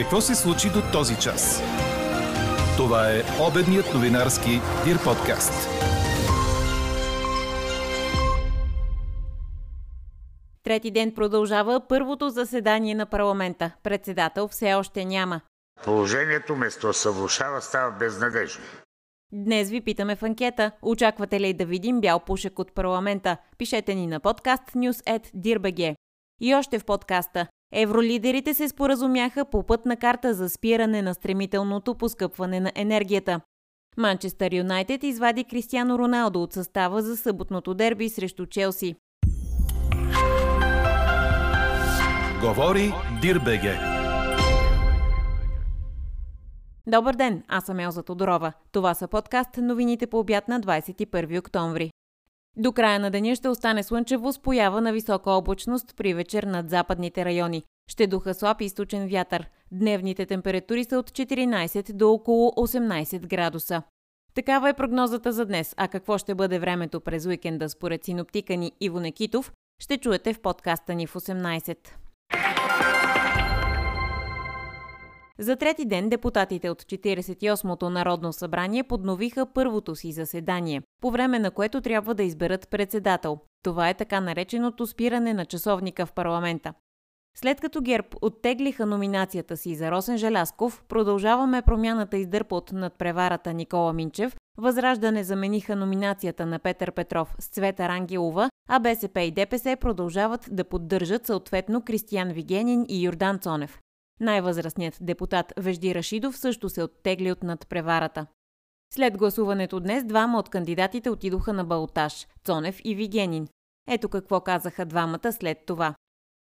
Какво се случи до този час? Това е обедният новинарски Дир подкаст. Трети ден продължава първото заседание на парламента. Председател все още няма. Положението место се влушава, става безнадежно. Днес ви питаме в анкета. Очаквате ли да видим бял пушек от парламента? Пишете ни на подкаст news.dirbg. И още в подкаста. Евролидерите се споразумяха по пътна карта за спиране на стремителното поскъпване на енергията. Манчестър Юнайтед извади Кристиано Роналдо от състава за съботното дерби срещу Челси. Говори Дирбеге. Добър ден, аз съм Елза Тодорова. Това са подкаст новините по обяд на 21 октомври. До края на деня ще остане слънчево с поява на висока облачност при вечер над западните райони. Ще духа слаб източен вятър. Дневните температури са от 14 до около 18 градуса. Такава е прогнозата за днес, а какво ще бъде времето през уикенда според синоптика ни Иво Некитов, ще чуете в подкаста ни в 18. За трети ден депутатите от 48-то Народно събрание подновиха първото си заседание, по време на което трябва да изберат председател. Това е така нареченото спиране на часовника в парламента. След като ГЕРБ оттеглиха номинацията си за Росен Желясков, продължаваме промяната издърпа от надпреварата Никола Минчев, Възраждане замениха номинацията на Петър Петров с Цвета Рангелова, а БСП и ДПС продължават да поддържат съответно Кристиян Вигенин и Йордан Цонев. Най-възрастният депутат Вежди Рашидов също се оттегли от надпреварата. След гласуването днес двама от кандидатите отидоха на Балтаж – Цонев и Вигенин. Ето какво казаха двамата след това.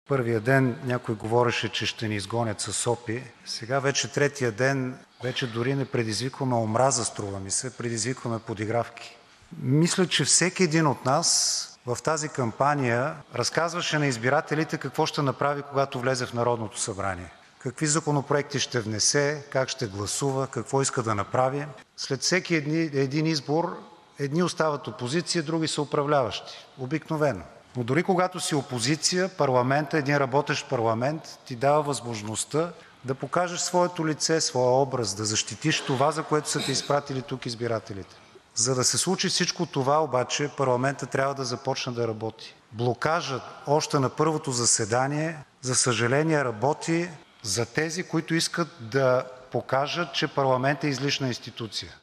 Първия ден някой говореше, че ще ни изгонят с сопи. Сега вече третия ден, вече дори не предизвикваме омраза, струва ми се, предизвикваме подигравки. Мисля, че всеки един от нас в тази кампания разказваше на избирателите какво ще направи, когато влезе в Народното събрание. Какви законопроекти ще внесе, как ще гласува, какво иска да направи. След всеки един избор едни остават опозиция, други са управляващи. Обикновено. Но дори когато си опозиция, парламентът, един работещ парламент ти дава възможността да покажеш своето лице, своя образ, да защитиш това, за което са те изпратили тук избирателите. За да се случи всичко това обаче, парламентът трябва да започне да работи. Блокажът още на първото заседание, за съжаление, работи за тези, които искат да покажат, че парламентът е излишна институция.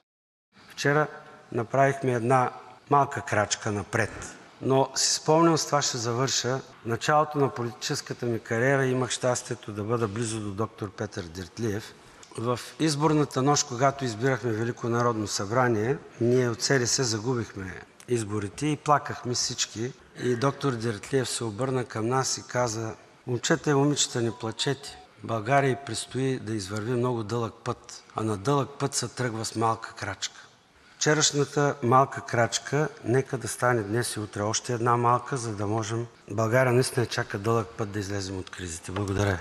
Вчера направихме една малка крачка напред но си спомням, с това ще завърша, началото на политическата ми кариера имах щастието да бъда близо до доктор Петър Диртлиев. В изборната нощ, когато избирахме Велико народно събрание, ние от СДС загубихме изборите и плакахме всички. И доктор Диртлиев се обърна към нас и каза: Момчета и момичета, не плачете. България и предстои да извърви много дълъг път, а на дълъг път се тръгва с малка крачка. Вчерашната малка крачка нека да стане днес и утре още една малка, за да можем България наистина чака дълъг път да излезем от кризите. Благодаря.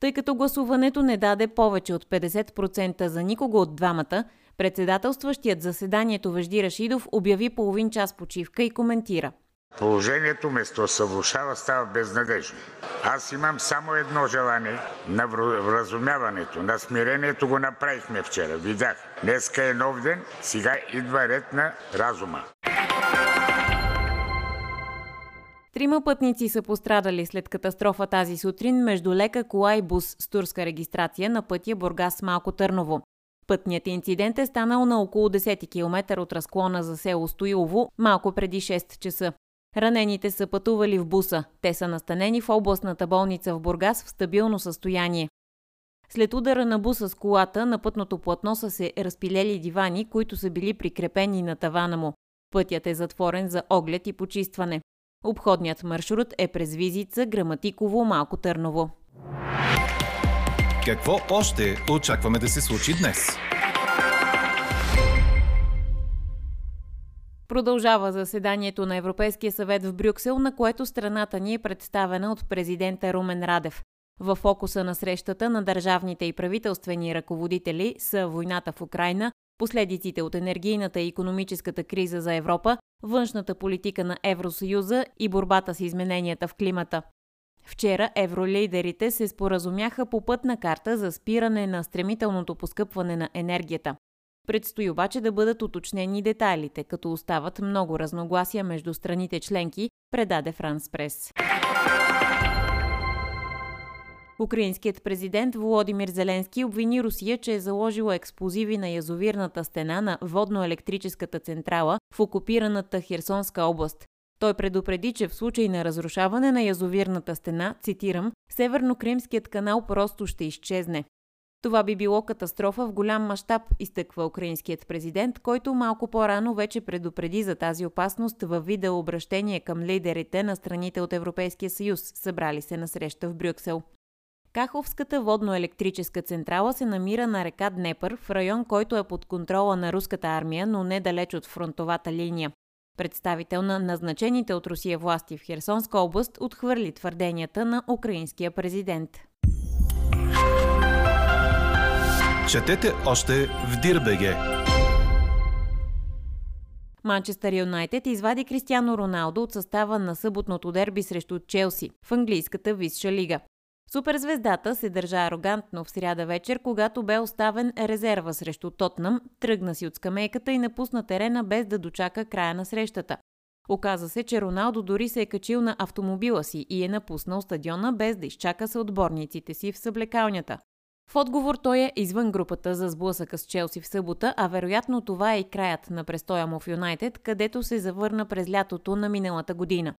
Тъй като гласуването не даде повече от 50% за никого от двамата, председателстващият заседанието Вежди Рашидов обяви половин час почивка и коментира – Положението место се влушава, става безнадежно. Аз имам само едно желание на вразумяването, на смирението го направихме вчера. Видях. Днеска е нов ден, сега идва ред на разума. Трима пътници са пострадали след катастрофа тази сутрин между лека кола и бус с турска регистрация на пътя Бургас Малко Търново. Пътният инцидент е станал на около 10 км от разклона за село Стоилово малко преди 6 часа. Ранените са пътували в буса. Те са настанени в областната болница в Бургас в стабилно състояние. След удара на буса с колата на пътното платно са се разпилели дивани, които са били прикрепени на тавана му. Пътят е затворен за оглед и почистване. Обходният маршрут е през Визица, Граматиково, Малко Търново. Какво още очакваме да се случи днес? Продължава заседанието на Европейския съвет в Брюксел, на което страната ни е представена от президента Румен Радев. В фокуса на срещата на държавните и правителствени ръководители са войната в Украина, последиците от енергийната и економическата криза за Европа, външната политика на Евросъюза и борбата с измененията в климата. Вчера евролидерите се споразумяха по пътна карта за спиране на стремителното поскъпване на енергията. Предстои обаче да бъдат уточнени детайлите, като остават много разногласия между страните членки, предаде Франс Прес. Украинският президент Володимир Зеленски обвини Русия, че е заложила експлозиви на язовирната стена на водно-електрическата централа в окупираната Херсонска област. Той предупреди, че в случай на разрушаване на язовирната стена, цитирам, Северно-Кримският канал просто ще изчезне. Това би било катастрофа в голям мащаб, изтъква украинският президент, който малко по-рано вече предупреди за тази опасност във видеообращение към лидерите на страните от Европейския съюз, събрали се на среща в Брюксел. Каховската водно-електрическа централа се намира на река Днепър, в район, който е под контрола на руската армия, но не далеч от фронтовата линия. Представител на назначените от Русия власти в Херсонска област отхвърли твърденията на украинския президент. Четете още в Дирбеге. Манчестър Юнайтед извади Кристиано Роналдо от състава на съботното дерби срещу Челси в английската висша лига. Суперзвездата се държа арогантно в сряда вечер, когато бе оставен резерва срещу Тотнам, тръгна си от скамейката и напусна терена без да дочака края на срещата. Оказа се, че Роналдо дори се е качил на автомобила си и е напуснал стадиона без да изчака съотборниците си в съблекалнята. В отговор той е извън групата за сблъсъка с Челси в събота, а вероятно това е и краят на престоя му в Юнайтед, където се завърна през лятото на миналата година.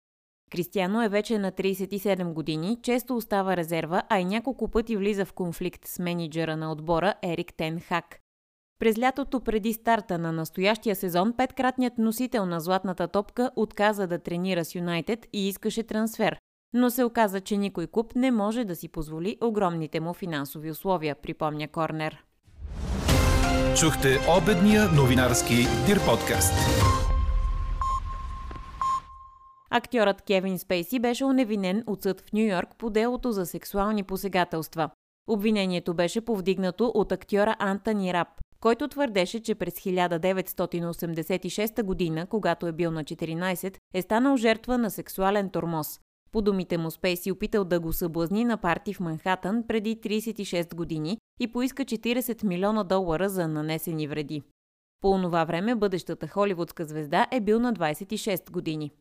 Кристиано е вече на 37 години, често остава резерва, а и няколко пъти влиза в конфликт с менеджера на отбора Ерик Тен Хак. През лятото преди старта на настоящия сезон, петкратният носител на златната топка отказа да тренира с Юнайтед и искаше трансфер. Но се оказа, че никой клуб не може да си позволи огромните му финансови условия, припомня Корнер. Чухте обедния новинарски Дир подкаст. Актьорът Кевин Спейси беше оневинен от съд в Нью Йорк по делото за сексуални посегателства. Обвинението беше повдигнато от актьора Антони Рап, който твърдеше, че през 1986 година, когато е бил на 14, е станал жертва на сексуален тормоз. По думите му Спейси опитал да го съблазни на парти в Манхатън преди 36 години и поиска 40 милиона долара за нанесени вреди. По онова време бъдещата холивудска звезда е бил на 26 години.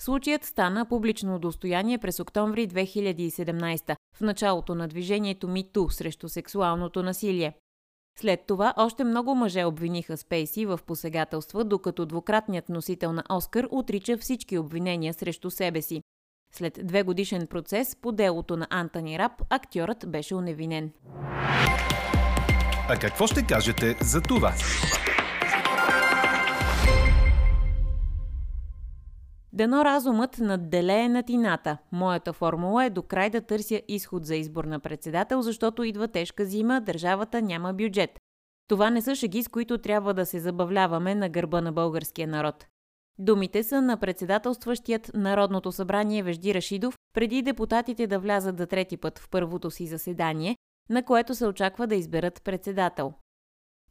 Случаят стана публично достояние през октомври 2017 в началото на движението МИТУ срещу сексуалното насилие. След това още много мъже обвиниха Спейси в посегателства, докато двукратният носител на Оскар отрича всички обвинения срещу себе си. След две годишен процес по делото на Антони Рап, актьорът беше уневинен. А какво ще кажете за това? Дано разумът надделее на тината. Моята формула е до край да търся изход за избор на председател, защото идва тежка зима, държавата няма бюджет. Това не са шеги, с които трябва да се забавляваме на гърба на българския народ. Думите са на председателстващият Народното събрание Вежди Рашидов преди депутатите да влязат за трети път в първото си заседание, на което се очаква да изберат председател.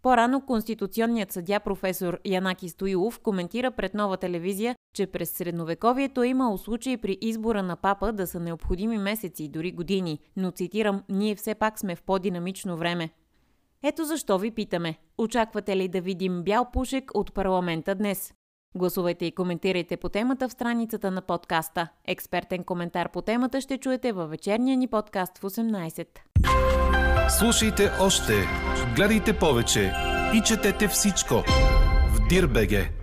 По-рано конституционният съдя професор Янаки Стоилов коментира пред нова телевизия, че през средновековието е имало случаи при избора на папа да са необходими месеци, дори години, но цитирам, ние все пак сме в по-динамично време. Ето защо ви питаме, очаквате ли да видим бял пушек от парламента днес? Гласувайте и коментирайте по темата в страницата на подкаста. Експертен коментар по темата ще чуете във вечерния ни подкаст в 18. Слушайте още, гледайте повече и четете всичко в Дирбеге.